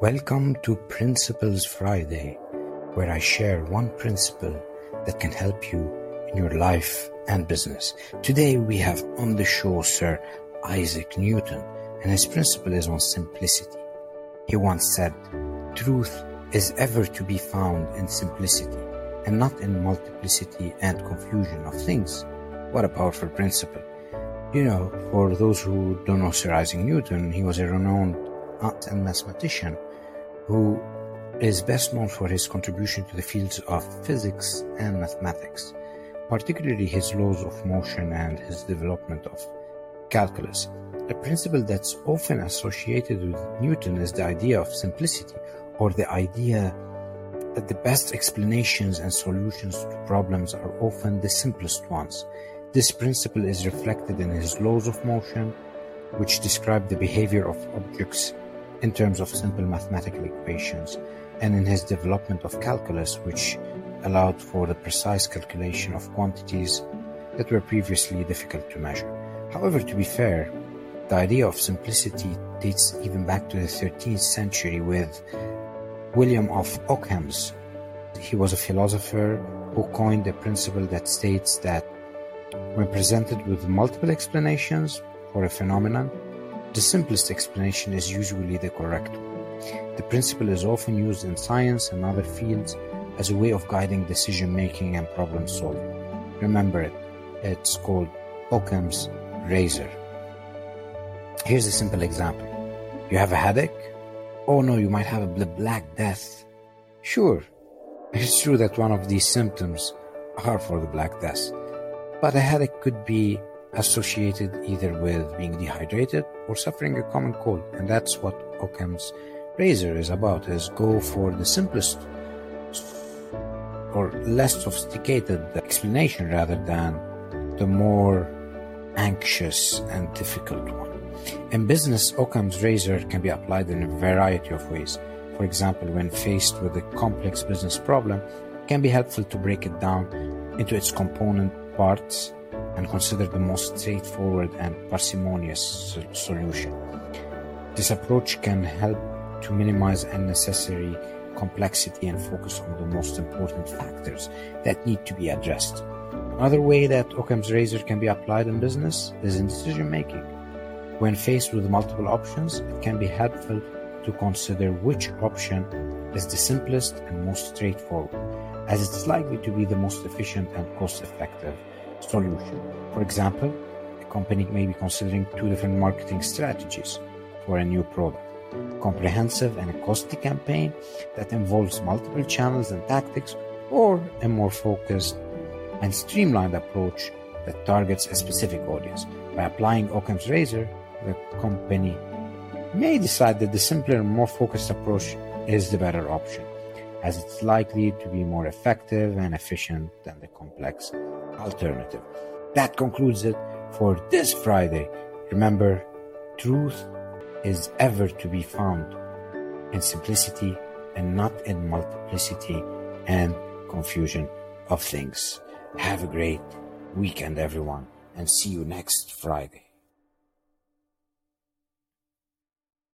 Welcome to Principles Friday, where I share one principle that can help you in your life and business. Today we have on the show Sir Isaac Newton, and his principle is on simplicity. He once said, Truth is ever to be found in simplicity and not in multiplicity and confusion of things. What a powerful principle. You know, for those who don't know Sir Isaac Newton, he was a renowned art and mathematician who is best known for his contribution to the fields of physics and mathematics, particularly his laws of motion and his development of calculus. A principle that's often associated with Newton is the idea of simplicity, or the idea that the best explanations and solutions to problems are often the simplest ones. This principle is reflected in his laws of motion, which describe the behavior of objects in terms of simple mathematical equations, and in his development of calculus, which allowed for the precise calculation of quantities that were previously difficult to measure. However, to be fair, the idea of simplicity dates even back to the 13th century with William of Ockham's. He was a philosopher who coined a principle that states that when presented with multiple explanations for a phenomenon, the simplest explanation is usually the correct one. The principle is often used in science and other fields as a way of guiding decision making and problem solving. Remember it, it's called Occam's razor. Here's a simple example. You have a headache? Oh no, you might have a black death. Sure, it's true that one of these symptoms are for the black death, but a headache could be associated either with being dehydrated or suffering a common cold. And that's what Occam's razor is about, is go for the simplest or less sophisticated explanation rather than the more anxious and difficult one. In business, Occam's razor can be applied in a variety of ways. For example, when faced with a complex business problem, it can be helpful to break it down into its component parts and consider the most straightforward and parsimonious solution. This approach can help to minimize unnecessary complexity and focus on the most important factors that need to be addressed. Another way that Occam's razor can be applied in business is in decision making. When faced with multiple options, it can be helpful to consider which option is the simplest and most straightforward, as it's likely to be the most efficient and cost effective solution. For example, a company may be considering two different marketing strategies for a new product a comprehensive and costly campaign that involves multiple channels and tactics, or a more focused and streamlined approach that targets a specific audience. By applying Occam's razor, the company may decide that the simpler and more focused approach is the better option, as it's likely to be more effective and efficient than the complex alternative. That concludes it for this Friday. Remember, truth is ever to be found in simplicity and not in multiplicity and confusion of things. Have a great weekend, everyone, and see you next Friday.